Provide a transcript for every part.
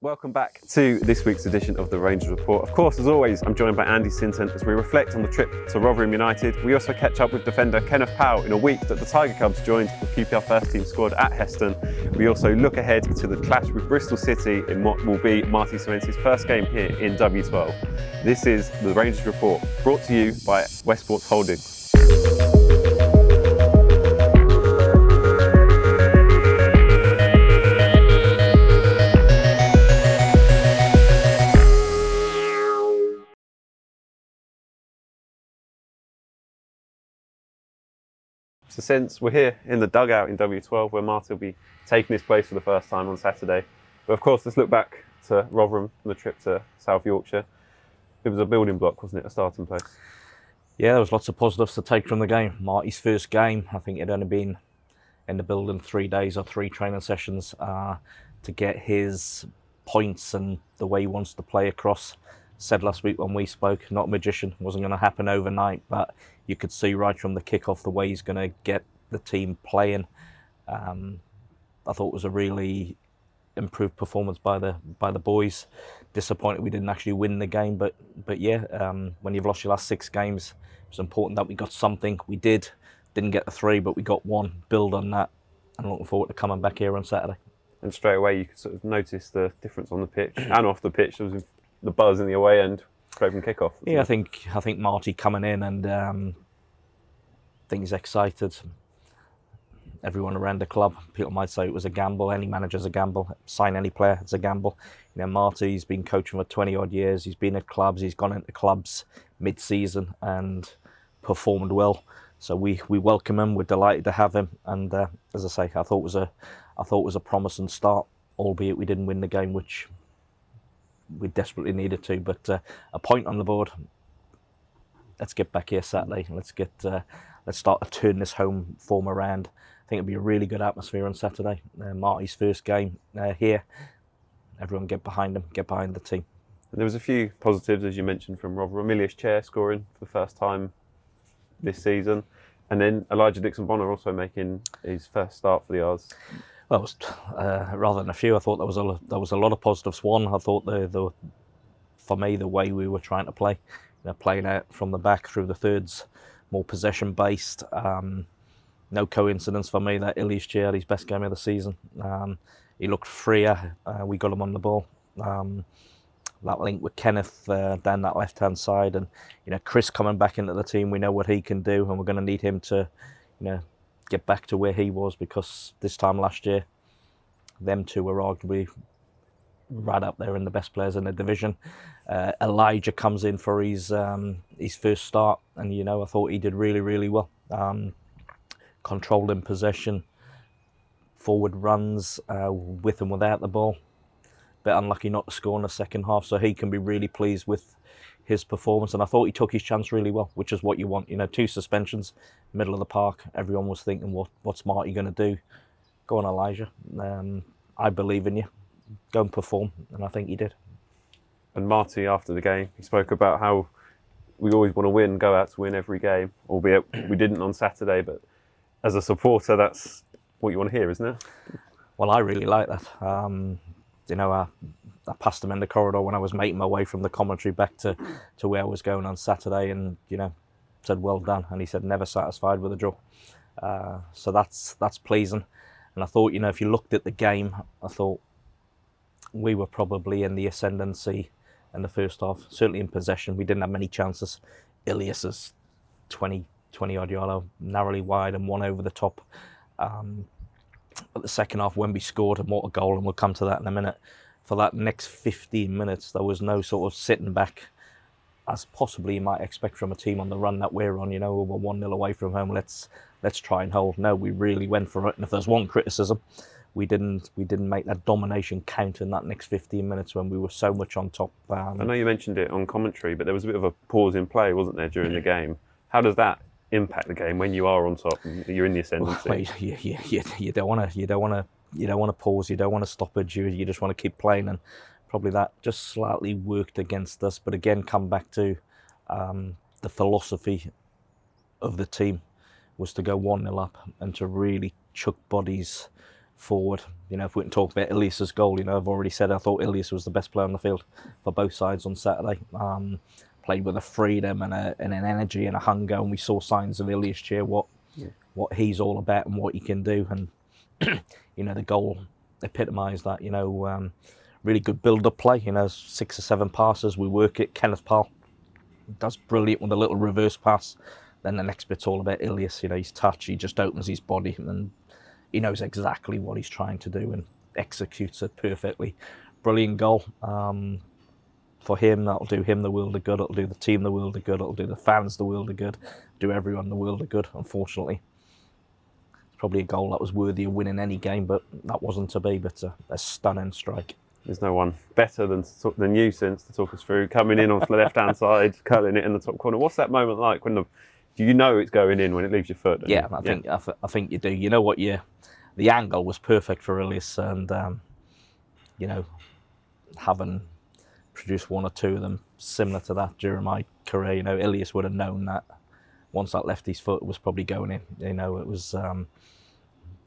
Welcome back to this week's edition of the Rangers Report. Of course, as always, I'm joined by Andy Sinton as we reflect on the trip to Rotherham United. We also catch up with defender Kenneth Paal in a week that the Tiger Cubs joined the QPR first team squad at Heston. We also look ahead to the clash with Bristol City in what will be Martí Cifuentes's first game here in W12. This is the Rangers Report, brought to you by Westports Holdings. So Sints we're here in the dugout in W12 where Marty will be taking his place for the first time on Saturday. But of course, let's look back to Rotherham and the trip to South Yorkshire. It was a building block, wasn't it, a starting place? Yeah, there was lots of positives to take from the game. Marty's first game, I think it only been in the building three days or three training sessions uh, to get his points and the way he wants to play across. Said last week when we spoke, not a magician, wasn't going to happen overnight, but you could see right from the kickoff the way he's going to get the team playing. Um, I thought it was a really improved performance by the by the boys. Disappointed we didn't actually win the game, but but yeah, um, when you've lost your last six games, it's important that we got something. We did, didn't get the three, but we got one. Build on that, and I'm looking forward to coming back here on Saturday. And straight away, you could sort of notice the difference on the pitch and off the pitch. There was the buzz in the away end straight from kickoff. Yeah, it? I think I think Marty coming in and um, excited. Everyone around the club, people might say it was a gamble. Any manager's a gamble. Sign any player, it's a gamble. You know, Marty's been coaching for 20 odd years. He's been at clubs. He's gone into clubs mid-season and performed well. So we, we welcome him. We're delighted to have him. And uh, as I say, I thought it was a I thought was a promising start, albeit we didn't win the game, which we desperately needed to. But uh, a point on the board. Let's get back here Saturday. Let's get uh, let's start to turn this home form around. I think it'll be a really good atmosphere on Saturday. Uh, Marty's first game uh, here. Everyone get behind him, get behind the team. There was a few positives, as you mentioned, from Rob Ilias Chair scoring for the first time this season. And then Elijah Dixon Bonner also making his first start for the R's. Well, was, uh, rather than a few, I thought there was a there was a lot of positives. One, I thought the the for me the way we were trying to play, you know, playing out from the back through the thirds, more possession based. Um, no coincidence for me that Ilias Chair his best game of the season. Um, he looked freer. Uh, we got him on the ball. Um, that link with Kenneth uh, down that left hand side, and you know Chris coming back into the team. We know what he can do, and we're going to need him to, you know, get back to where he was because this time last year, them two were arguably right up there in the best players in the division. Uh, Elijah comes in for his um, his first start, and you know I thought he did really really well. Um, controlled in possession, forward runs uh, with and without the ball. Bit unlucky not to score in the second half, so he can be really pleased with his performance. And I thought he took his chance really well, which is what you want. You know, two suspensions, middle of the park. Everyone was thinking, what what's Marty going to do? Go on, Elijah. Um, I believe in you. Go and perform, and I think he did. And Marty, after the game, he spoke about how we always want to win, go out to win every game, albeit we didn't on Saturday, but as a supporter, that's what you want to hear, isn't it? Well, I really like that. Um, you know, I, I passed him in the corridor when I was making my way from the commentary back to, to where I was going on Saturday, and you know, said well done, and he said never satisfied with a draw. Uh, so that's that's pleasing. And I thought, you know, if you looked at the game, I thought we were probably in the ascendancy in the first half. Certainly in possession, we didn't have many chances. Ilias's 20, 20 odd yard, narrowly wide and one over the top. Um, but the second half, when we scored, and what a goal, and we'll come to that in a minute. For that next 15 minutes, there was no sort of sitting back, as possibly you might expect from a team on the run that we're on. You know, we're one 0 away from home. Let's let's try and hold. No, we really went for it. And if there's one criticism, we didn't we didn't make that domination count in that next 15 minutes when we were so much on top. Um, I know you mentioned it on commentary, but there was a bit of a pause in play, wasn't there, during the game? How does that impact the game when you are on top and you're in the ascendancy? Well, you, you, you, you don't want to you don't want to you don't want to pause. You don't want to stop it. You you just want to keep playing, and probably that just slightly worked against us. But again, come back to um, the philosophy of the team was to go one 0 up and to really chuck bodies forward. You know, if we can talk about Ilias's goal, you know, I've already said I thought Ilias was the best player on the field for both sides on Saturday. Um, played with a freedom and, a, and an energy and a hunger, and we saw signs of Ilias Chair what yeah. what he's all about and what he can do. And you know, the goal epitomised that. You know, um, really good build-up play. You know, six or seven passes. We work it. Kenneth Paal does brilliant with a little reverse pass. Then the next bit's all about Ilias. You know, his touch. He just opens his body and he knows exactly what he's trying to do and executes it perfectly. Brilliant goal. Um, for him, that'll do him the world of good. It'll do the team the world of good. It'll do the fans the world of good. Do everyone the world of good. Unfortunately, probably a goal that was worthy of winning any game, but that wasn't to be. But a, a stunning strike. There's no one better than than you Sints to talk us through coming in on the left hand side, curling it in the top corner. What's that moment like when the do you know it's going in when it leaves your foot? Yeah, I think I, th- I, think you do. You know what you the angle was perfect for Ilias, and um, you know having produced one or two of them similar to that during my career, you know Ilias would have known that once that left his foot was probably going in. You know it was. Um,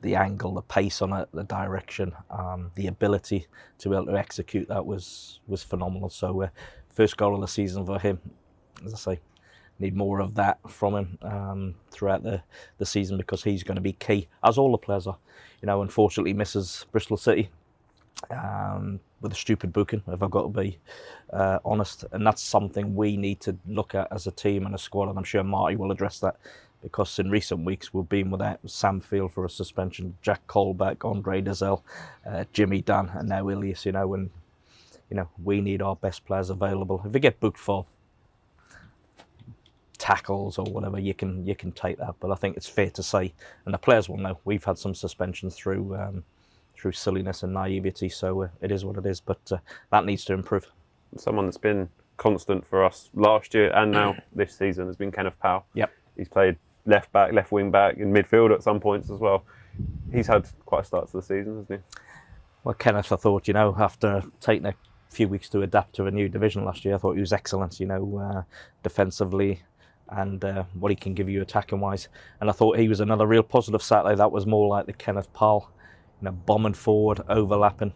the angle, the pace on it, the direction, um, the ability to be able to execute that was was phenomenal. So, uh, first goal of the season for him, as I say, need more of that from him um, throughout the, the season because he's going to be key, as all the players are. You know, unfortunately, misses Bristol City um, with a stupid booking, if I've got to be uh, honest. And that's something we need to look at as a team and a squad. And I'm sure Marty will address that because in recent weeks we've been without Sam Field for a suspension, Jack Colback, Andre Dozzell, uh, Jimmy Dunn, and now Ilias. You know, and you know we need our best players available. If we get booked for tackles or whatever, you can you can take that. But I think it's fair to say, and the players will know, we've had some suspensions through um, through silliness and naivety. So uh, it is what it is. But uh, that needs to improve. Someone that's been constant for us last year and now this season has been Kenneth Paal. Yep. He's played left back, left wing back, in midfield at some points as well. He's had quite a start to the season, hasn't he? Well, Kenneth, I thought, you know, after taking a few weeks to adapt to a new division last year, I thought he was excellent, you know, uh, defensively, and uh, what he can give you attacking wise. And I thought he was another real positive Saturday. That was more like the Kenneth Paal, you know, bombing forward, overlapping.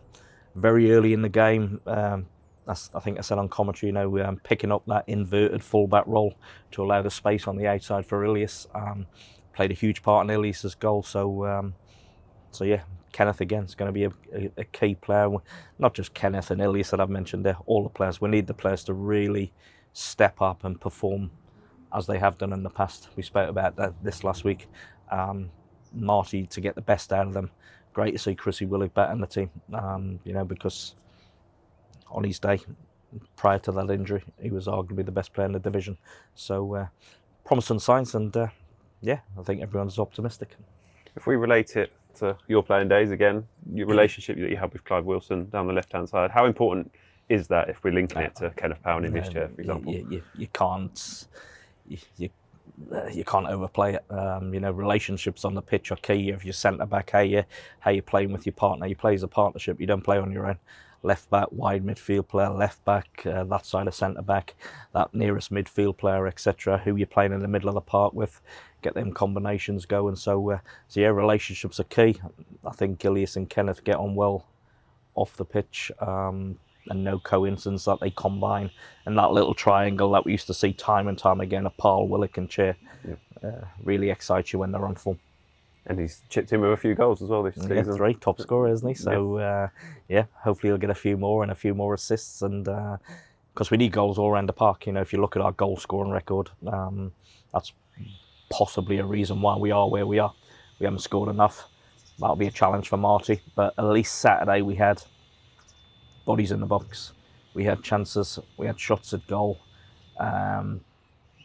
Very early in the game, um, I think I said on commentary, you know, um, picking up that inverted fullback role to allow the space on the outside for Ilias. Um, played a huge part in Ilias's goal. So, um, so yeah, Kenneth again is going to be a, a, a, key player. Not just Kenneth and Ilias that I've mentioned there, all the players. We need the players to really step up and perform as they have done in the past. We spoke about that this last week. Um, Marty to get the best out of them. Great to see Chrissy Willock back in the team, um, you know, because on his day, prior to that injury, he was arguably the best player in the division. So, uh, promising signs, and uh, yeah, I think everyone's optimistic. If we relate it to your playing days again, your relationship that you had with Clive Wilson down the left hand side, how important is that if we're linking it to Kenneth Paal in this chair, for example? You, you, you can't you, you, can't overplay it. Um, you know, relationships on the pitch are key. If you're centre back, how you how you're playing with your partner. You play as a partnership. You don't play on your own. Left back, wide midfield player, left back, uh, that side of centre back, that nearest midfield player, etc. Who you're playing in the middle of the park with, get them combinations going. So, uh, so yeah, relationships are key. I think Ilias and Kenneth get on well off the pitch. Um, and no coincidence that they combine and that little triangle that we used to see time and time again of Paal, Willock and Chair uh, really excites you when they're on form. And he's chipped in with a few goals as well this season. Yeah, three top scorer, isn't he? So yeah, uh, yeah hopefully he'll get a few more and a few more assists, and because uh, we need goals all around the park. You know, if you look at our goal scoring record, um, that's possibly a reason why we are where we are. We haven't scored enough. That'll be a challenge for Marty. But at least Saturday we had bodies in the box. We had chances, we had shots at goal. Um,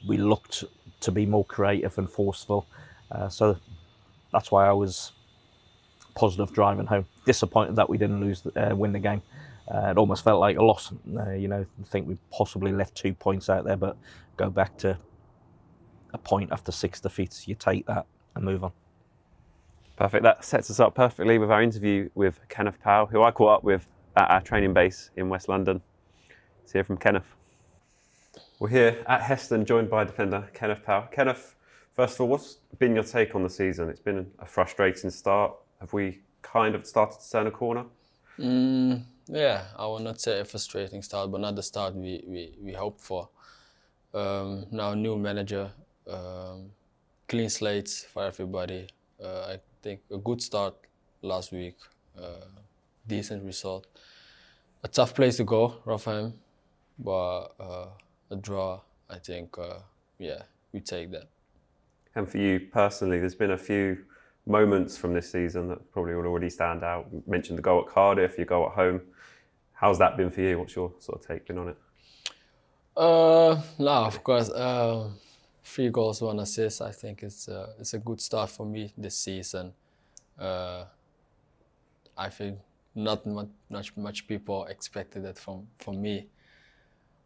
we looked to be more creative and forceful. Uh, so that's why I was positive driving home. Disappointed that we didn't lose, uh, win the game. Uh, it almost felt like a loss. Uh, you know, I think we possibly left two points out there, but go back to a point after six defeats. You take that and move on. Perfect. That sets us up perfectly with our interview with Kenneth Paal, who I caught up with at our training base in West London. Let's hear from Kenneth. We're here at Heston, joined by defender Kenneth Paal. Kenneth, first of all, what's been your take on the season? It's been a frustrating start. Have we kind of started to turn a corner? Mm, yeah, I will not say a frustrating start, but not the start we, we, we hoped for. Um, now, new manager, um, clean slates for everybody. Uh, I think a good start last week, uh, decent result. A tough place to go, Rotherham, but uh, a draw, I think, uh, yeah, we take that. And for you personally, there's been a few moments from this season that probably will already stand out. You mentioned the goal at Cardiff, your goal at home. How's that been for you? What's your sort of take been on it? Uh, no, of course. Uh, three goals, one assist. I think it's uh, it's a good start for me this season. Uh, I think not much, much much people expected it from from me,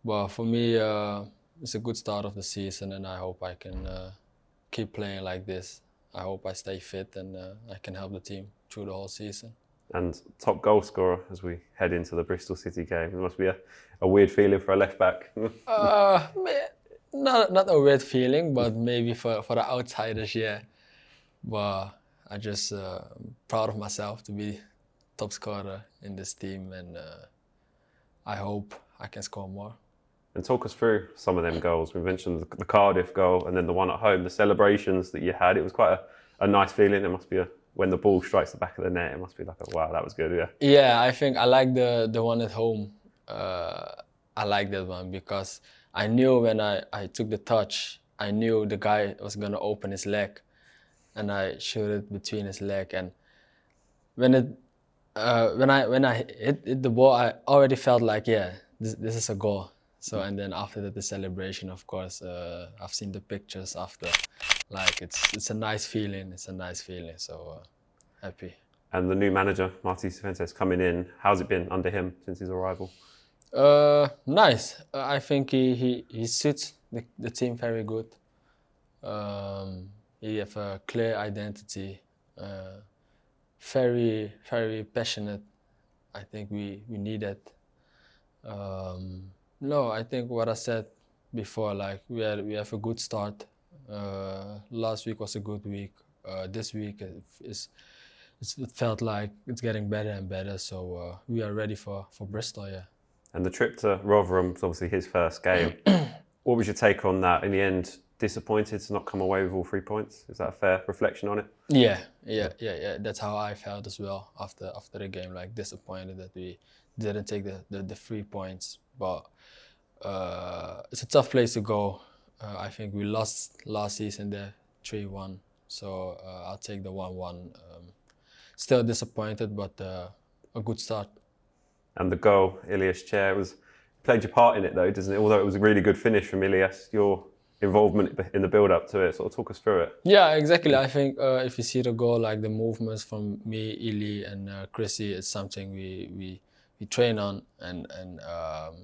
but for me, uh, it's a good start of the season, and I hope I can uh, keep playing like this. I hope I stay fit and uh, I can help the team through the whole season. And top goal scorer as we head into the Bristol City game. It must be a, a weird feeling for a left back. uh, not not a weird feeling, but maybe for, for the outsiders, yeah. But I just uh, proud of myself to be top scorer in this team, and uh, I hope I can score more. And talk us through some of them goals. We mentioned the, the Cardiff goal and then the one at home, the celebrations that you had. It was quite a, a nice feeling. It must be a, when the ball strikes the back of the net, it must be like, a, wow, that was good, yeah. Yeah, I think I like the, the one at home. Uh, I like that one because I knew when I, I took the touch, I knew the guy was going to open his leg and I shot it between his leg. And when it uh, when I when I hit, hit the ball, I already felt like, yeah, this, this is a goal so and then after that, the celebration, of course, uh, I've seen the pictures after. Like it's it's a nice feeling. It's a nice feeling. So uh, happy. And the new manager, Marti Cifuentes, coming in. How's it been under him since his arrival? Uh, nice. Uh, I think he, he, he suits the, the team very good. Um, he have a clear identity. Uh, very very passionate. I think we we need that. Um, no, I think what I said before, like we had, we have a good start. Uh, last week was a good week. Uh, this week is it felt like it's getting better and better. So uh, we are ready for for Bristol, yeah. And the trip to Rotherham was obviously his first game. what was your take on that? In the end, disappointed to not come away with all three points. Is that a fair reflection on it? Yeah, yeah, yeah, yeah. That's how I felt as well after after the game. Like disappointed that we didn't take the the, the three points, but uh, it's a tough place to go. Uh, I think we lost last season there, three one. So uh, I'll take the one one. Um, still disappointed, but uh, a good start. And the goal, Ilias Chair, was played your part in it though, doesn't it? Although it was a really good finish from Ilias, your involvement in the build up to it. Sort of talk us through it. Yeah, exactly. I think uh, if you see the goal, like the movements from me, Ili, and uh, Chrissy, it's something we we we train on, and and um,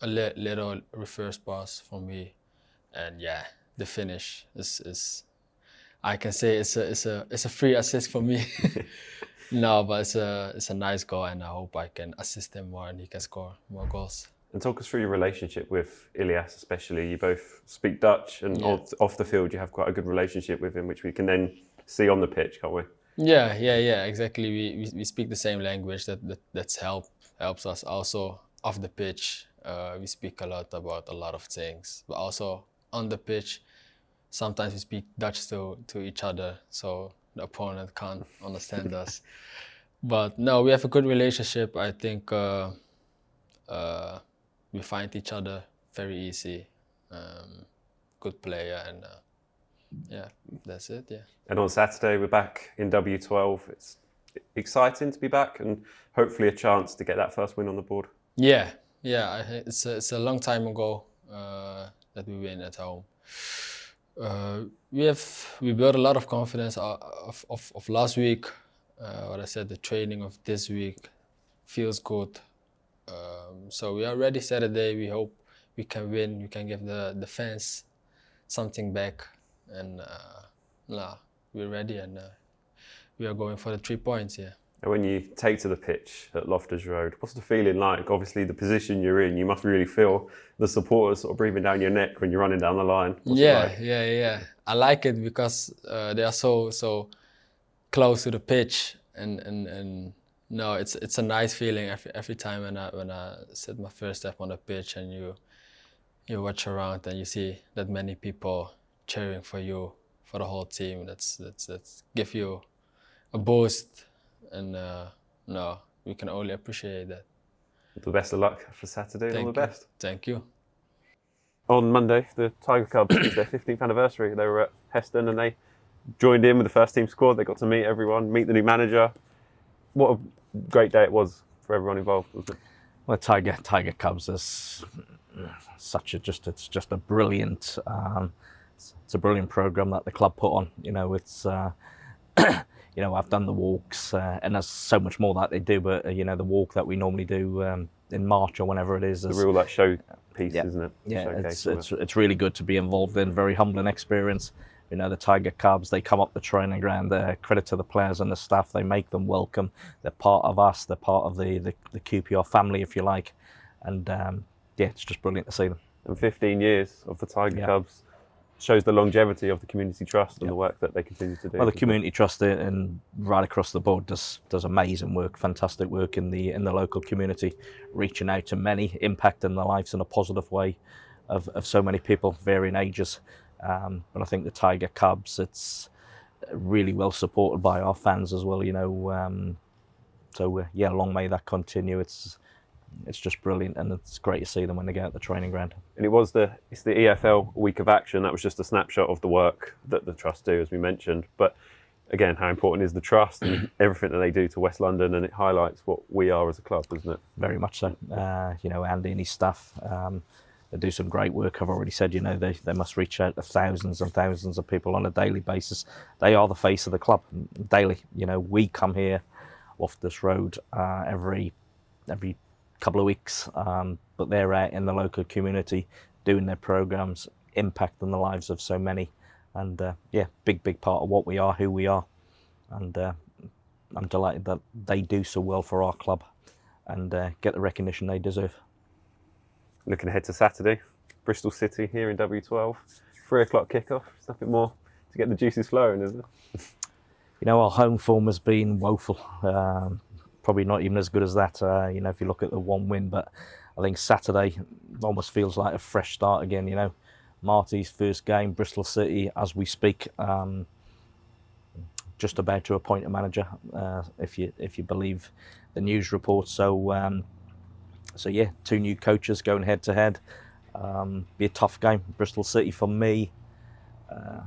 a li- little reverse pass for me, and yeah, the finish is is. I can say it's a it's a it's a free assist for me. no, but it's a it's a nice goal, and I hope I can assist him more and he can score more goals. And talk us through your relationship with Ilias, especially. You both speak Dutch, and yeah. off, off the field, you have quite a good relationship with him, which we can then see on the pitch, can't we? Yeah, yeah, yeah. Exactly. We we, we speak the same language. That, that that's help helps us also off the pitch. Uh, we speak a lot about a lot of things, but also on the pitch, sometimes we speak Dutch to, to each other, so the opponent can't understand us. But no, we have a good relationship. I think uh, uh, we find each other very easy. Um, good player, and uh, yeah, that's it. Yeah. And on Saturday, we're back in W12. It's exciting to be back, and hopefully a chance to get that first win on the board. Yeah, yeah, it's a, it's a long time ago uh, that we win at home. Uh, we have we built a lot of confidence uh, of, of, of last week. Uh, what I said, the training of this week feels good. Um, so we are ready Saturday. We hope we can win. We can give the, the fans something back, and uh, nah, we're ready and uh, we are going for the three points. Yeah. And when you take to the pitch at Loftus Road, what's the feeling like? Obviously, the position you're in, you must really feel the supporters sort of breathing down your neck when you're running down the line. What's yeah, like? yeah, yeah. I like it because uh, they are so so close to the pitch. and and and no, it's it's a nice feeling every every time when I when I set my first step on the pitch and you you watch around and you see that many people cheering for you for the whole team. That's that's that's give you a boost, and uh, no, we can only appreciate that. The best of luck for Saturday Thank all the you. best. Thank you. On Monday, the Tiger Cubs it's their 15th anniversary. They were at Heston and they joined in with the first team squad. They got to meet everyone, meet the new manager. What a great day it was for everyone involved. Wasn't it? Well, Tiger Tiger Cubs is such a just it's just a brilliant um, it's, a brilliant program that the club put on. You know, it's uh, you know I've done the walks uh, and there's so much more that they do, but uh, you know the walk that we normally do um, in March or whenever it is. The is- real like show piece, Yeah. isn't it? yeah, Showcase it's, it's it's really good to be involved in. Very humbling experience. You know, the Tiger Cubs, they come up the training ground. They're credit to the players and the staff. They make them welcome. They're part of us. They're part of the, the, the QPR family, if you like. And um, yeah, it's just brilliant to see them. and 15 years of the Tiger Yeah. Cubs shows the longevity of the community trust and the work that they continue to do. Well, the community trust and right across the board does does amazing work, fantastic work in the in the local community, reaching out to many, impacting their lives in a positive way, of, of so many people, varying ages. Um, but I think the Tiger Cubs, it's really well supported by our fans as well. You know, um, so uh, yeah, long may that continue. It's it's just brilliant, and it's great to see them when they get out the training ground. and it was the it's the EFL week of action. That was just a snapshot of the work that the trust do, as we mentioned. But again, how important is the trust and everything that they do to West London, and it highlights what we are as a club, doesn't it? very much so. Uh, you know, Andy and his staff, um, they do some great work. I've already said, you know, they, they must reach out to thousands and thousands of people on a daily basis. They are the face of the club daily. You know, we come here Loftus Road uh, every every couple of weeks, um, but they're out in the local community doing their programs, impacting the lives of so many. And uh, yeah, big, big part of what we are, who we are. And uh, I'm delighted that they do so well for our club and uh, get the recognition they deserve. Looking ahead to Saturday, Bristol City here in W12, three o'clock kickoff. It's nothing more to get the juices flowing, isn't it? You know, our home form has been woeful. Um, probably not even as good as that. Uh, you know, if you look at the one win, but I think Saturday almost feels like a fresh start again. You know, Marty's first game, Bristol City, as we speak. Um, just about to appoint a manager, uh, if you if you believe the news reports. So, um, so yeah, two new coaches going head to head. Be a tough game. Bristol City for me. Uh,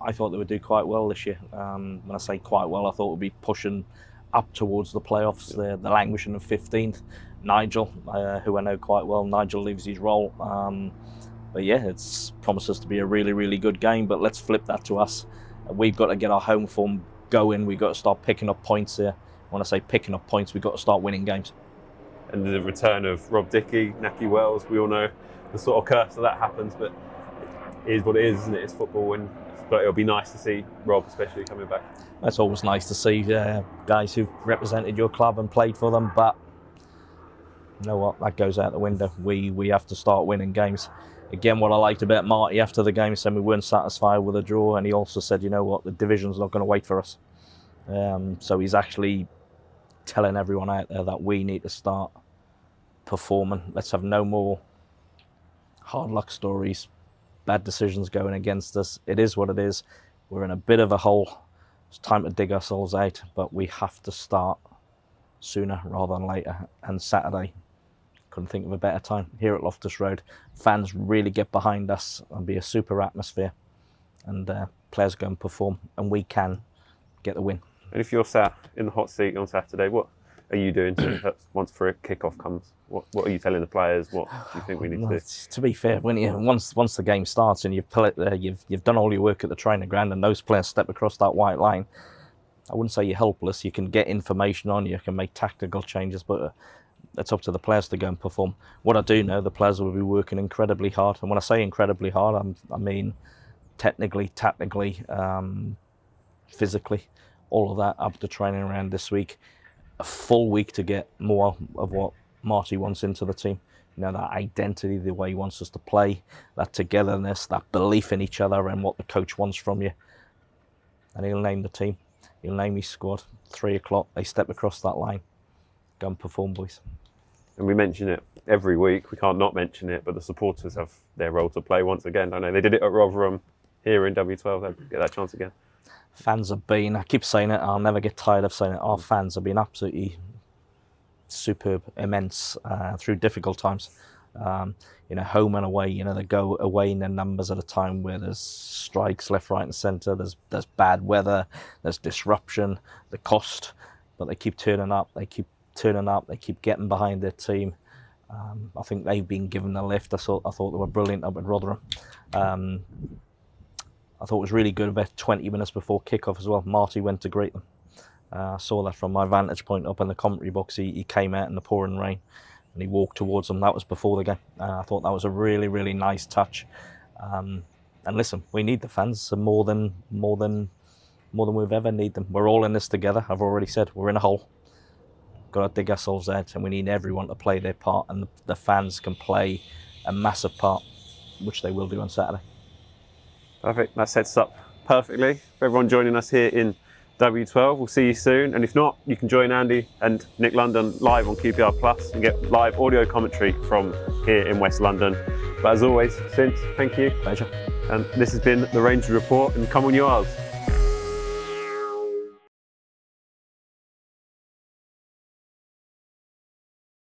I thought they would do quite well this year. Um, when I say quite well, I thought we'd be pushing up towards the playoffs. They're languishing in 15th. Nigel, uh, who I know quite well, Nigel leaves his role. Um, but yeah, it promises to be a really, really good game. But let's flip that to us. We've got to get our home form going. We've got to start picking up points here. When I say picking up points, we've got to start winning games. And the return of Rob Dickie, Nakhi Wells, we all know the sort of curse that that happens, but it is what it is, isn't it? It's football, and but it'll be nice to see Rob, especially coming back. That's always nice to see uh, guys who've represented your club and played for them. But you know what? That goes out the window. We we have to start winning games. Again, what I liked about Marty after the game, he said we weren't satisfied with a draw, and he also said, you know what, the division's not going to wait for us. Um, so he's actually telling everyone out there that we need to start performing. Let's have no more hard luck stories, bad decisions going against us. It is what it is. We're in a bit of a hole. It's time to dig ourselves out, but we have to start sooner rather than later. And Saturday, couldn't think of a better time here at Loftus Road. Fans really get behind us and be a super atmosphere, and uh, players go and perform, and we can get the win. And if you're sat in the hot seat on Saturday, what are you doing to, once for a kickoff comes? What What are you telling the players? What do you think we need to do? to be fair, when you once once the game starts and you've uh, you've you've done all your work at the training ground and those players step across that white line, I wouldn't say you're helpless. You can get information on, you can make tactical changes, but uh, it's up to the players to go and perform. What I do know, the players will be working incredibly hard, and when I say incredibly hard, I'm, I mean technically, tactically, um, physically, all of that up to training around this week. A full week to get more of what Marty wants into the team. You know, that identity, the way he wants us to play, that togetherness, that belief in each other and what the coach wants from you. And he'll name the team. He'll name his squad. Three o'clock, they step across that line. Go and perform, boys. And we mention it every week. We can't not mention it, but the supporters have their role to play once again. I know they did it at Rotherham here in W12. They'll get that chance again. Fans have been, I keep saying it, I'll never get tired of saying it. Our fans have been absolutely superb, immense uh, through difficult times. Um, you know, home and away. You know, they go away in their numbers at a time where there's strikes left, right, and centre. There's there's bad weather. There's disruption. The cost, but they keep turning up. They keep turning up. They keep getting behind their team. Um, I think they've been given the lift. I thought I thought they were brilliant up at Rotherham. Um, I thought was really good about 20 minutes before kickoff as well. Marty went to greet them. Uh, I saw that from my vantage point up in the commentary box. He, he came out in the pouring rain and he walked towards them. That was before the game. Uh, I thought that was a really, really nice touch. Um, and listen, we need the fans more than more than more than we've ever need them. We're all in this together. I've already said we're in a hole. Got to dig ourselves out, and we need everyone to play their part. And the, the fans can play a massive part, which they will do on Saturday. Perfect. That sets up perfectly for everyone joining us here in W12. We'll see you soon. And if not, you can join Andy and Nick London live on QPR Plus and get live audio commentary from here in West London. But as always, Sints, thank you. Pleasure. And this has been the Rangers Report, and come on, yours.